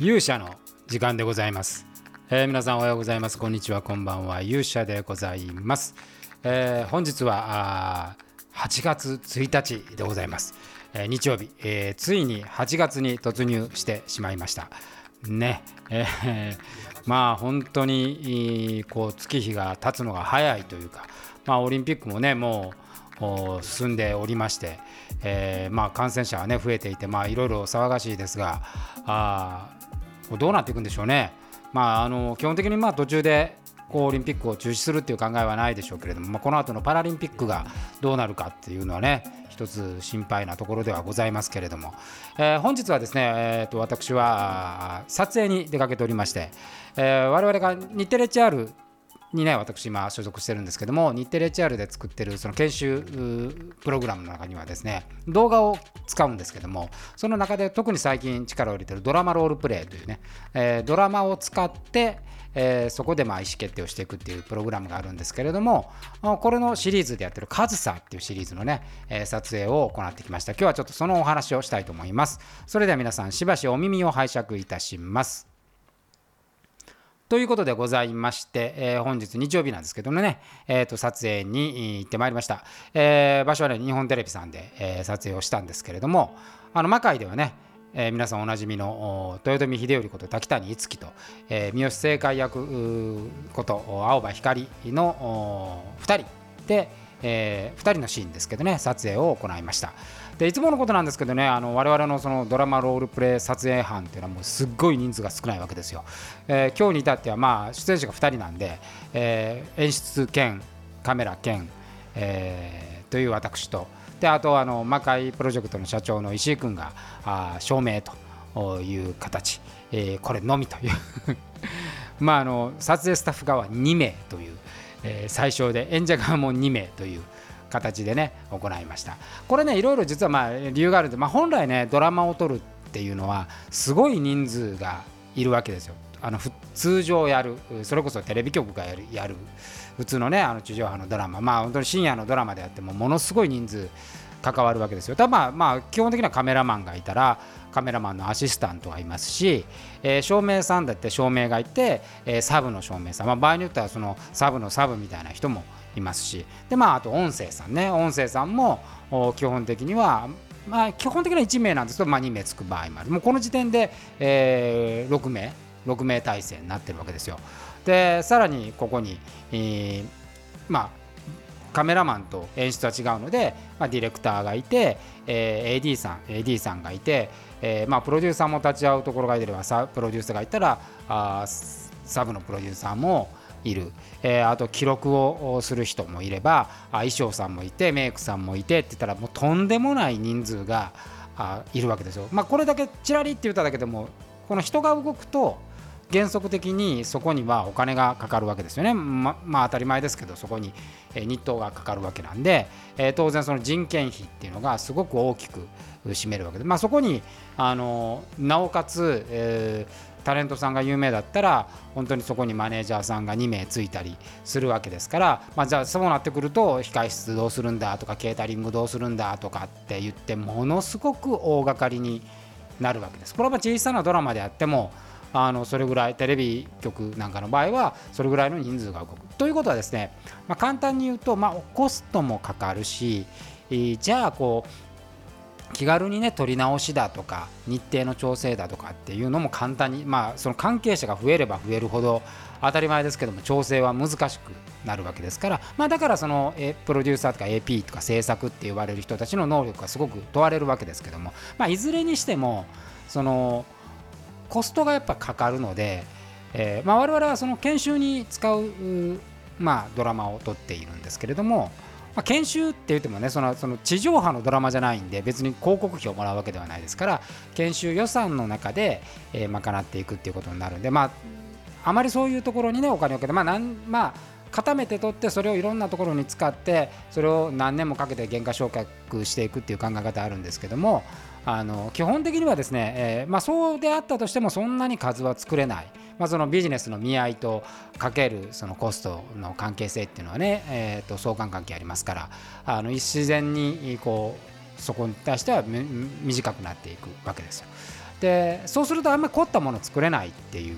勇者の時間でございます、えー、皆さんおはようございます。こんにちは。こんばんは。勇者でございます、えー、本日は8月1日でございます、えー、日曜日、えー、ついに8月に突入してしまいました。ね、えー、まあ本当にこう月日が経つのが早いというかまあオリンピックもねもう進んでおりまして、えー、まあ感染者はね増えていてまあいろいろ騒がしいですがあどうなっていくんでしょうね。まあ、あの基本的にまあ途中でこうオリンピックを中止するっていう考えはないでしょうけれども、まあ、この後のパラリンピックがどうなるかっていうのはね一つ心配なところではございますけれども、えー、本日はですね、えー、と私は撮影に出かけておりまして、えー、我々が日テレ HR にね私今所属してるんですけども日テレ HR で作ってるその研修プログラムの中にはですね動画を使うんですけどもその中で特に最近力を入れてるドラマロールプレイというね、えー、ドラマを使ってえー、そこでまあ意思決定をしていくっていうプログラムがあるんですけれどもこれのシリーズでやってる「カズサ」っていうシリーズのね、えー、撮影を行ってきました。今日はちょっとそのお話をしたいと思います。それでは皆さんしばしお耳を拝借いたします。ということでございまして、えー、本日日曜日なんですけどもね、えー、と撮影に行ってまいりました、えー、場所はね日本テレビさんで、えー、撮影をしたんですけれどもあの魔界ではねえー、皆さんおなじみの豊臣秀頼こと滝谷逸樹と、えー、三好政界役こと青葉光の2人で、えー、2人のシーンですけどね撮影を行いました。でいつものことなんですけどねあの我々のそのドラマロールプレイ撮影班っていうのはもうすっごい人数が少ないわけですよ、えー、今日に至ってはまあ出演者が2人なんで、えー、演出兼カメラ兼、えー、という私とであとあの魔界プロジェクトの社長の石井君があ証明という形、えー、これのみという。まああの撮影スタッフ側2名という、えー、最小で演者側も2名という形でね行いました。これねいろいろ実はまあ理由があるんで、まあ、本来ねドラマを撮るっていうのはすごい人数がいるわけですよ。あの通常やる。それこそテレビ局がやるやる。普通のねあの地上波のドラマ。まあ本当に深夜のドラマであってもものすごい人数関わるわけですよ。ただまあまあ基本的にはカメラマンがいたらカメラマンのアシスタントがいますし、えー、照明さんだって照明がいて、えー、サブの照明さん、まあ、場合によってはそのサブのサブみたいな人もいますしでまああと音声さんね音声さんも基本的にはまあ基本的には1名なんですけど、まあ、2名つく場合もあるもうこの時点で、えー、6名6名体制になってるわけですよ。でさらにここに、えー、まあカメラマンと演出は違うので、まあ、ディレクターがいて、えー、AD さん AD さんがいて、えーまあ、プロデューサーも立ち会うところがいればプロデューサーがいたらあサブのプロデューサーもいる、えー、あと記録をする人もいればあ衣装さんもいてメイクさんもいてって言ったらもうとんでもない人数があいるわけですよ。まあ、これだけちらりって言っただけでもこの人が動くと原則的にそこにはお金がかかるわけですよね。ままあ当たり前ですけどそこに日当がかかるわけなんで、えー、当然その人件費っていうのがすごく大きく占めるわけで、まあ、そこにあのなおかつ、えー、タレントさんが有名だったら本当にそこにマネージャーさんが2名ついたりするわけですから、まあ、じゃあそうなってくると控室どうするんだとかケータリングどうするんだとかって言ってものすごく大掛かりになるわけです。これは小さなドラマであってもあのそれぐらいテレビ局なんかの場合はそれぐらいの人数が動く。ということはですね、まあ、簡単に言うと、まあ、コストもかかるし、じゃあこう気軽にね取り直しだとか日程の調整だとかっていうのも簡単にまあその関係者が増えれば増えるほど当たり前ですけども調整は難しくなるわけですから、まあ、だからそのプロデューサーとか AP とか制作って言われる人たちの能力がすごく問われるわけですけども、まあ、いずれにしてもそのコストがやっぱかかるので、えーまあ、我々はその研修に使う、まあ、ドラマを撮っているんですけれども、まあ、研修って言ってもねそのその地上波のドラマじゃないんで別に広告費をもらうわけではないですから研修予算の中で、えー、賄っていくっていうことになるんでまああまりそういうところにねお金をかけてまあなんまあ固めて取ってそれをいろんなところに使ってそれを何年もかけて原価償却していくっていう考え方あるんですけどもあの基本的にはですね、えー、まあ、そうであったとしてもそんなに数は作れない、まあ、そのビジネスの見合いとかけるそのコストの関係性っていうのはね、えー、と相関関係ありますからあの自然にこうそこに対しては短くなっていくわけですよ。でそうするとあんまり凝ったものを作れないっていう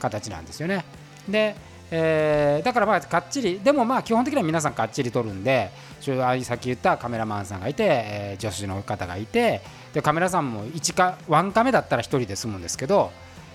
形なんですよね。でえー、だからまあかっちりでもまあ基本的には皆さんかっちり撮るんでさっき言ったカメラマンさんがいて、えー、助手の方がいてでカメラさんも1か1カメだったら1人で済むんですけど、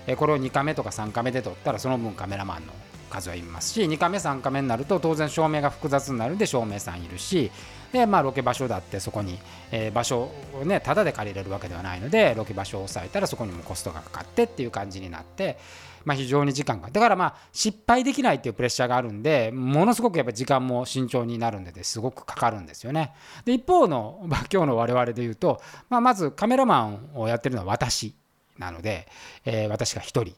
えー、これを2カメとか3カメで撮ったらその分カメラマンの数はいますし2カメ3カメになると当然照明が複雑になるんで照明さんいるしでまあロケ場所だってそこに、えー、場所をねタダで借りれるわけではないのでロケ場所を抑えたらそこにもコストがかかってっていう感じになってま、非常に時間が。だからまあ失敗できないっていうプレッシャーがあるんでものすごくやっぱ時間も慎重になるんですごくかかるんですよね。で一方の、まあ、今日の我々で言うと、まあ、まずカメラマンをやってるのは私なので、えー、私が1人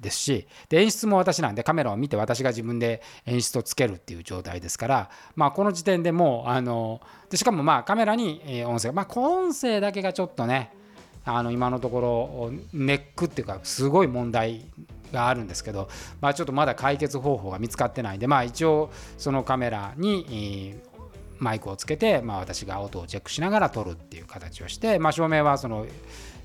ですしで演出も私なんでカメラを見て私が自分で演出をつけるっていう状態ですから、まあ、この時点でもうあのでしかもまあカメラに音声まあ音声だけがちょっとねあの今のところネックっていうかすごい問題があるんですけど、まあ、ちょっとまだ解決方法が見つかってないんで、まあ、一応そのカメラにマイクをつけて、まあ、私が音をチェックしながら撮るっていう形をして、まあ、照明はその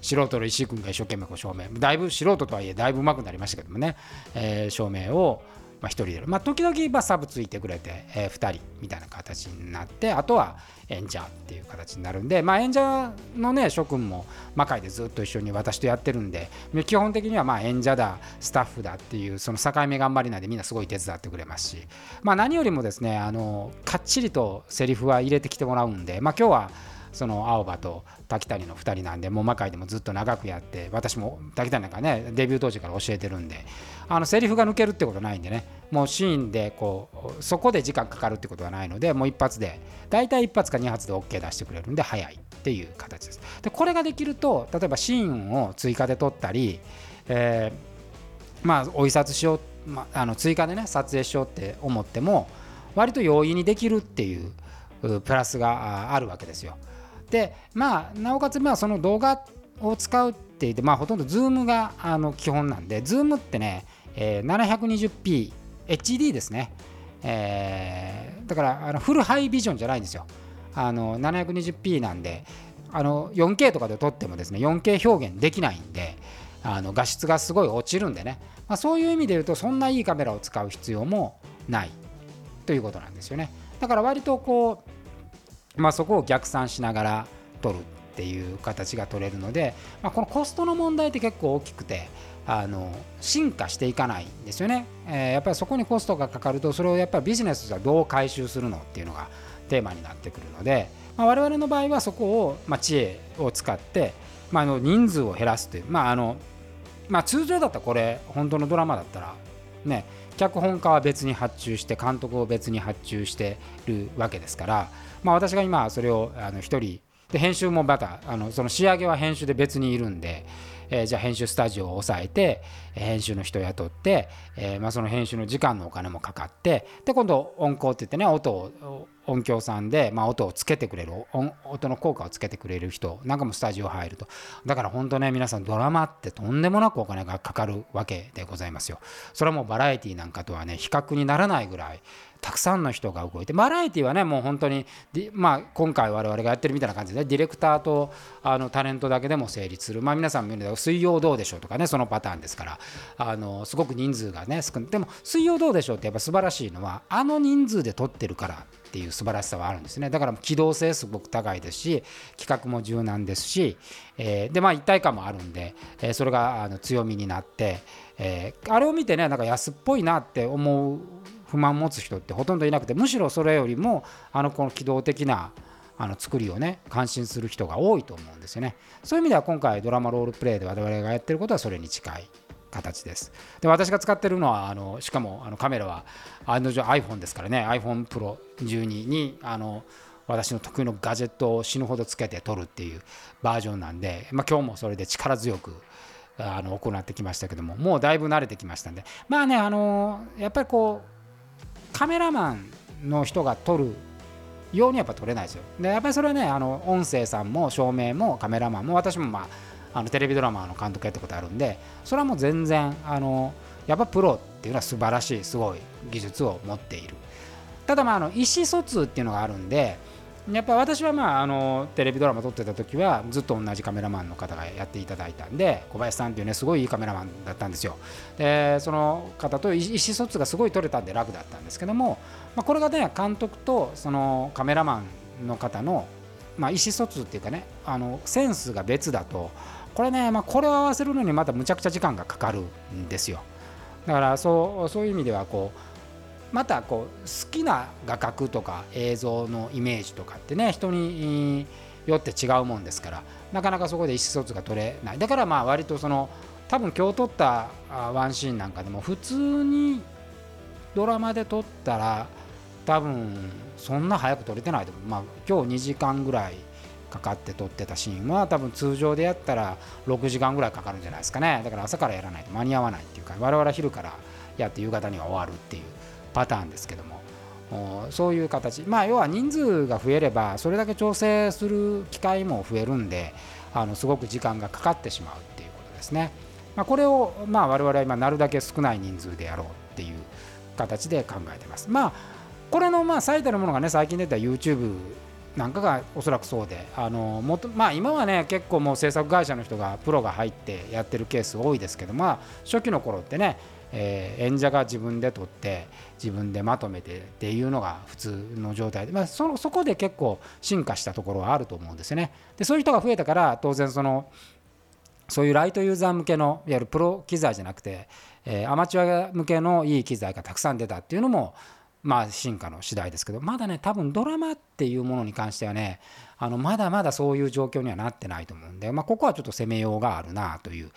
素人の石井君が一生懸命こう照明だいぶ素人とはいえだいぶ上手くなりましたけどもね、えー、照明をまあ、1人でまあ、時々まあサブついてくれて、えー、2人みたいな形になってあとは演者っていう形になるんで、まあ、演者のね諸君も魔界でずっと一緒に私とやってるんで基本的にはまあ演者だスタッフだっていうその境目頑張りなんでみんなすごい手伝ってくれますし、まあ、何よりもですねあのかっちりとセリフは入れてきてもらうんで、まあ、今日はその青葉と滝谷の2人なんでもう魔界でもずっと長くやって私も滝谷なんかねデビュー当時から教えてるんであのセリフが抜けるってことないんでねもうシーンでこうそこで時間かかるってことはないのでもう一発で大体一発か2発で OK 出してくれるんで早いっていう形です。でこれができると例えばシーンを追加で撮ったり、えー、まあおいさつしよう、まあ、あの追加でね撮影しようって思っても割と容易にできるっていうプラスがあるわけですよ。でまあなおかつまあその動画を使うって言って、まあ、ほとんど Zoom があの基本なんで Zoom ってね、えー、720p HD ですね、えー、だからあのフルハイビジョンじゃないんですよ。あの 720p なんであの 4K とかで撮ってもですね 4K 表現できないんであの画質がすごい落ちるんでね、まあ、そういう意味で言うとそんないいカメラを使う必要もないということなんですよね。だから割とこう、まあ、そこを逆算しながら撮るっていう形が取れるので、まあ、このコストの問題って結構大きくてあの進化していかないんですよね、えー、やっぱりそこにコストがかかるとそれをやっぱりビジネスではどう回収するのっていうのがテーマになってくるので、まあ、我々の場合はそこを、まあ、知恵を使って、まあ、の人数を減らすという、まああのまあ、通常だったらこれ本当のドラマだったらね脚本家は別に発注して監督を別に発注してるわけですから、まあ、私が今それをあの1人で編集もまたあのその仕上げは編集で別にいるんで、えー、じゃあ編集スタジオを抑えて編集の人を雇って、えー、まあ、その編集の時間のお金もかかってで今度音効って言ってね音を音響さんで、まあ、音をつけてくれる音の効果をつけてくれる人なんかもスタジオ入ると。だから本当ね皆さんドラマってとんでもなくお金がかかるわけでございますよ。それはもうバラエティなんかとはね比較にならないぐらいたくさんの人が動いてバラエティはねもう本当にまあ、今回我々がやってるみたいな感じで、ディレクターとあのタレントだけでも成立する、まあ、皆さん見る水曜どうでしょうとかねそのパターンですからあのすごく人数がね少ないでも水曜どうでしょうってやっぱ素晴らしいのはあの人数で撮ってるから。っていう素晴らしさはあるんですね。だから機動性すごく高いですし企画も柔軟ですし、えー、でまあ一体感もあるんで、えー、それがあの強みになって、えー、あれを見てねなんか安っぽいなって思う不満持つ人ってほとんどいなくてむしろそれよりもあのこの機動的なあの作りをね感心する人が多いと思うんですよね。そういう意味では今回ドラマロールプレイで我々がやってることはそれに近い。形です。で私が使ってるのはあのしかもあのカメラは案の定 iPhone ですからね。iPhone Pro12 にあの私の得意のガジェットを死ぬほどつけて撮るっていうバージョンなんで、まあ、今日もそれで力強くあの行ってきましたけどももうだいぶ慣れてきましたんで。まあねあのやっぱりこうカメラマンの人が撮るようにやっぱ撮れないですよ。でやっぱりそれはねあの音声さんも照明もカメラマンも私もまああのテレビドラマの監督やったことあるんでそれはもう全然あのやっぱプロっていうのは素晴らしいすごい技術を持っている。ただまああの意思疎通っていうのがあるんでやっぱ私はまああのテレビドラマ撮ってた時はずっと同じカメラマンの方がやっていただいたんで小林さんっていうねすごいいいカメラマンだったんですよでその方と意思疎通がすごい取れたんで楽だったんですけども、まあ、これがね監督とそのカメラマンの方の、まあ、意思疎通っていうかねあのセンスが別だとこれね、まあ、これを合わせるのにまたむちゃくちゃ時間がかかるんですよ。だからそうそういう意味ではこうまたこう好きな画角とか映像のイメージとかってね人によって違うもんですからなかなかそこで意思疎通が取れない。だからまあ割とその多分今日撮ったワンシーンなんかでも普通にドラマで撮ったら多分そんな早く撮れてないと思う、まあ、今日2時間ぐらいかかって撮ってたシーンは多分通常でやったら6時間ぐらいかかるんじゃないですかねだから朝からやらないと間に合わないっていうか我々昼からやって夕方には終わるっていうパターンですけどもそういう形まあ要は人数が増えればそれだけ調整する機会も増えるんであのすごく時間がかかってしまうっていうことですね。まあ、これをまあ我々は今なるだけ少ない人数でやろうっていう形で考えてます。まあこれのまあ最たるものがね最近出た YouTube なんかがおそらくそうであのもと、まあ、今はね結構もう制作会社の人がプロが入ってやってるケース多いですけど、まあ、初期の頃ってねえー、演者が自分で撮って自分でまとめてっていうのが普通の状態で、まあ、そそこで結構進化したところはあると思うんですよね。でそういう人が増えたから当然そのそういうライトユーザー向けのいわゆるプロ機材じゃなくて、えー、アマチュア向けのいい機材がたくさん出たっていうのもまあ進化の次第ですけどまだね多分ドラマっていうものに関してはねあのまだまだそういう状況にはなってないと思うんで、まあ、ここはちょっと攻めようがあるなという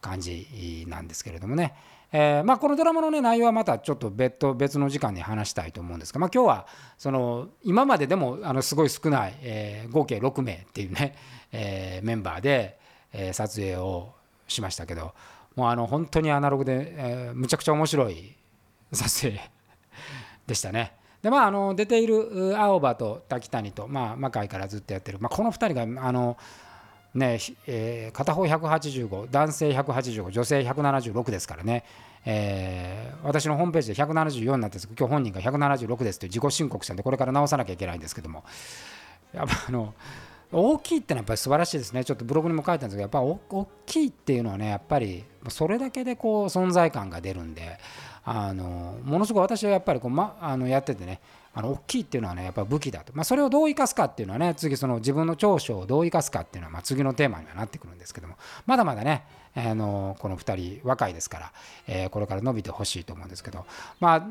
感じなんですけれどもね。えー、まあ、このドラマの、ね、内容はまたちょっと別途別の時間に話したいと思うんですが、まあ、今日はその今まででもあのすごい少ない、えー、合計6名っていうね、えー、メンバーで、え撮影をしましたけどもうあの本当にアナログで、えむちゃくちゃ面白い撮影でしたね。でまあ、あの出ている青葉と滝谷と、まあ、魔界からずっとやってる、まあ、この2人があのねえー、片方185男性185女性176ですからね、えー、私のホームページで174になってるんです。けど今日本人が176ですという自己申告したんでこれから直さなきゃいけないんですけども。やっぱあの大きいってのはやっぱり素晴らしいですね。ちょっとブログにも書いたんですけどやっぱ大きいっていうのはねやっぱりそれだけでこう存在感が出るんであのものすごい私はやっぱりこう、ま、あのやっててねあの大きいっていうのはねやっぱ武器だと、まあ、それをどう生かすかっていうのはね次その自分の長所をどう生かすかっていうのはま次のテーマにはなってくるんですけどもまだまだね、あのこの2人若いですから、えー、これから伸びてほしいと思うんですけどまあ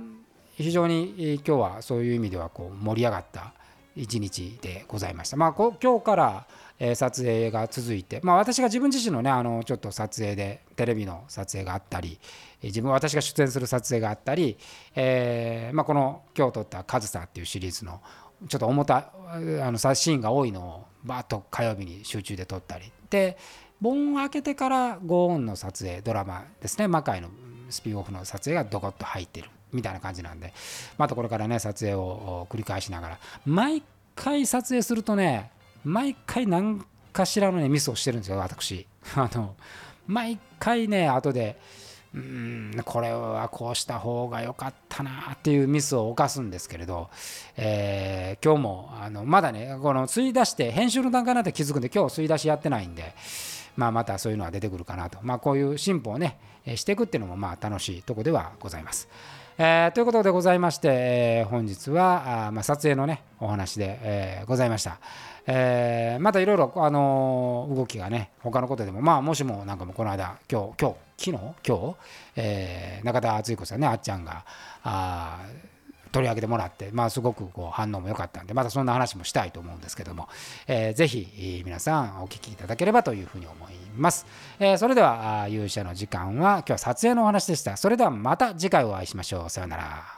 非常に今日はそういう意味ではこう盛り上がった一日でございました。まあ、今日からえ撮影が続いて、まあ、私が自分自身のねあのちょっと撮影でテレビの撮影があったり自分私が出演する撮影があったり、えー、まあ、この今日撮った「カズサ」っていうシリーズのちょっと重たあのシーンが多いのをバーッと火曜日に集中で撮ったり。で盆明けてからゴーンの撮影ドラマですね。魔界のスピンオフの撮影がドコッと入ってる。みたいな感じなんでまたこれからね撮影を繰り返しながら。毎回撮影するとね毎回何かしらのねミスをしてるんですよ私。あの毎回ね後でうんこれはこうした方が良かったなっていうミスを犯すんですけれど、えー、今日もあのまだねこの吸い出して編集の段階になって気づくんで今日吸い出しやってないんで、まあ、またそういうのは出てくるかなと、まあ、こういう進歩をねしていくっていうのもまあ楽しいとこではございます。えー、ということでございまして、えー、本日はあ、まあ、撮影のねお話で、えー、ございました。えー、またいろいろ、あの動きがね他のことでもまあもしもなんかもこの間今日今日昨日今日、えー、中田敦彦さんねあっちゃんがあ取り上げてもらって、まあ、すごくこう反応も良かったんでまたそんな話もしたいと思うんですけども、えー、ぜひ皆さんお聞きいただければというふうに思います、えー、それでは勇者の時間は今日は撮影のお話でした。それではまた次回お会いしましょう。さようなら。